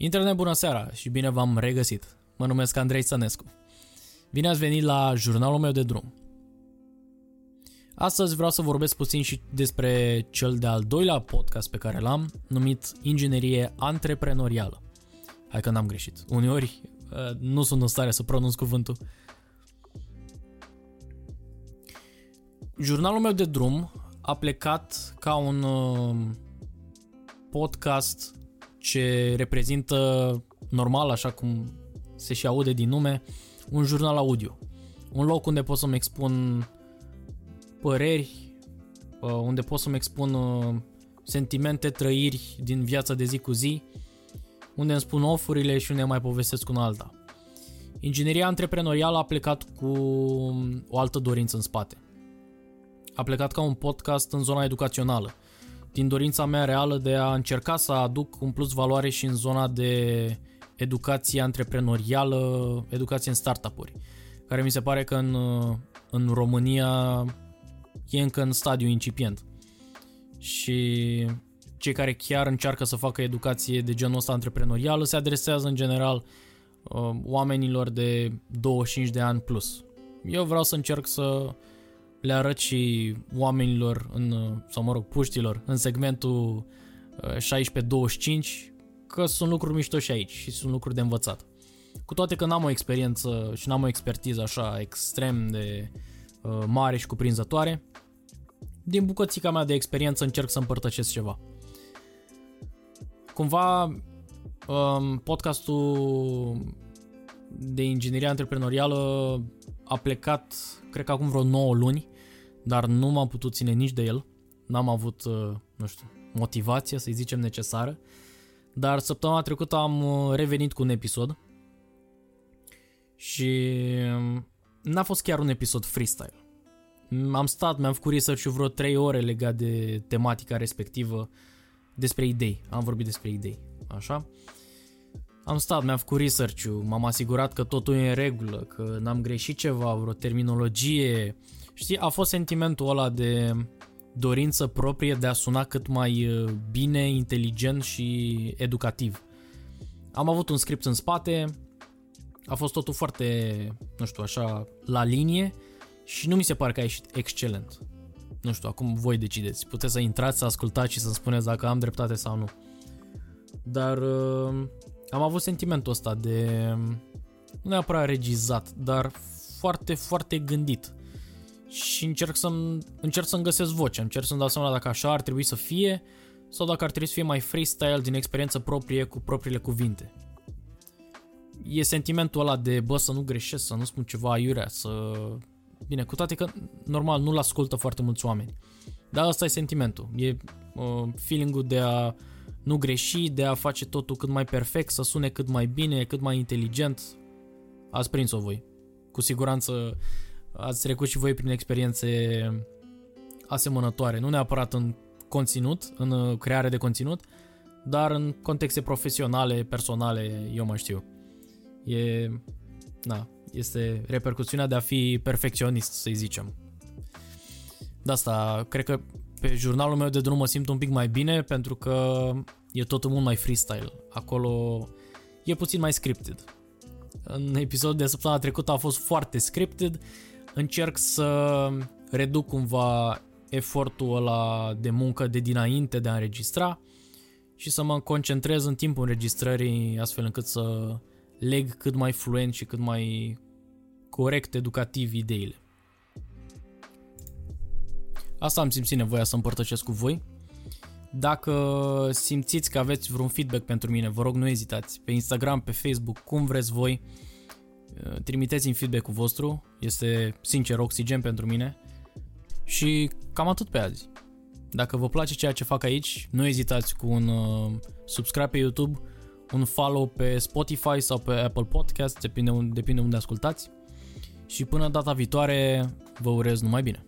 Internet, bună seara și bine v-am regăsit. Mă numesc Andrei Sănescu. Bine ați venit la jurnalul meu de drum. Astăzi vreau să vorbesc puțin și despre cel de-al doilea podcast pe care l-am, numit Inginerie Antreprenorială. Hai că n-am greșit. Uneori uh, nu sunt în stare să pronunț cuvântul. Jurnalul meu de drum a plecat ca un uh, podcast ce reprezintă normal, așa cum se și aude din nume, un jurnal audio. Un loc unde pot să-mi expun păreri, uh, unde pot să-mi expun uh, sentimente, trăiri din viața de zi cu zi, unde îmi spun ofurile și unde mai povestesc cu un alta. Ingineria antreprenorială a plecat cu o altă dorință în spate. A plecat ca un podcast în zona educațională, din dorința mea reală de a încerca să aduc un plus valoare și în zona de educație antreprenorială, educație în startup-uri, care mi se pare că în, în România e încă în stadiu incipient. Și cei care chiar încearcă să facă educație de genul ăsta antreprenorială se adresează în general uh, oamenilor de 25 de ani plus. Eu vreau să încerc să le arăt și oamenilor, în, sau mă rog, puștilor, în segmentul 16-25, că sunt lucruri mișto și aici și sunt lucruri de învățat. Cu toate că n-am o experiență și n-am o expertiză așa extrem de uh, mare și cuprinzătoare, din bucățica mea de experiență încerc să împărtășesc ceva. Cumva um, podcastul de inginerie antreprenorială a plecat, cred că acum vreo 9 luni, dar nu m-am putut ține nici de el. N-am avut, uh, nu știu, motivație, să-i zicem, necesară. Dar săptămâna trecută am uh, revenit cu un episod și um, n-a fost chiar un episod freestyle. Am stat, mi-am făcut research vreo 3 ore legat de tematica respectivă despre idei. Am vorbit despre idei, așa? Am stat, mi-am făcut research m-am asigurat că totul e în regulă, că n-am greșit ceva, vreo terminologie. Știi, a fost sentimentul ăla de dorință proprie de a suna cât mai uh, bine, inteligent și educativ. Am avut un script în spate, a fost totul foarte, nu știu, așa, la linie și nu mi se pare că a ieșit excelent. Nu știu, acum voi decideți. Puteți să intrați, să ascultați și să spuneți dacă am dreptate sau nu. Dar uh, am avut sentimentul ăsta de, nu neapărat regizat, dar foarte, foarte gândit. Și încerc să-mi, încerc să-mi găsesc vocea, încerc să-mi dau seama dacă așa ar trebui să fie sau dacă ar trebui să fie mai freestyle din experiență proprie cu propriile cuvinte. E sentimentul ăla de, bă, să nu greșesc, să nu spun ceva aiurea, să... Bine, cu toate că, normal, nu-l ascultă foarte mulți oameni. Dar ăsta e sentimentul. E uh, feeling-ul de a nu greși, de a face totul cât mai perfect, să sune cât mai bine, cât mai inteligent. Ați prins-o voi. Cu siguranță ați trecut și voi prin experiențe asemănătoare, nu neapărat în conținut, în uh, creare de conținut, dar în contexte profesionale, personale, eu mă știu. E, na, este repercusiunea de a fi perfecționist, să-i zicem. De asta, cred că pe jurnalul meu de drum mă simt un pic mai bine pentru că e totul mult mai freestyle. Acolo e puțin mai scripted. În episodul de săptămâna trecută a fost foarte scripted. Încerc să reduc cumva efortul ăla de muncă de dinainte de a înregistra și să mă concentrez în timpul înregistrării astfel încât să leg cât mai fluent și cât mai corect educativ ideile. Asta am simțit nevoia să împărtășesc cu voi. Dacă simțiți că aveți vreun feedback pentru mine, vă rog nu ezitați. Pe Instagram, pe Facebook, cum vreți voi, trimiteți-mi feedback-ul vostru. Este, sincer, oxigen pentru mine. Și cam atât pe azi. Dacă vă place ceea ce fac aici, nu ezitați cu un uh, subscribe pe YouTube, un follow pe Spotify sau pe Apple Podcast, depinde, depinde unde ascultați. Și până data viitoare, vă urez numai bine.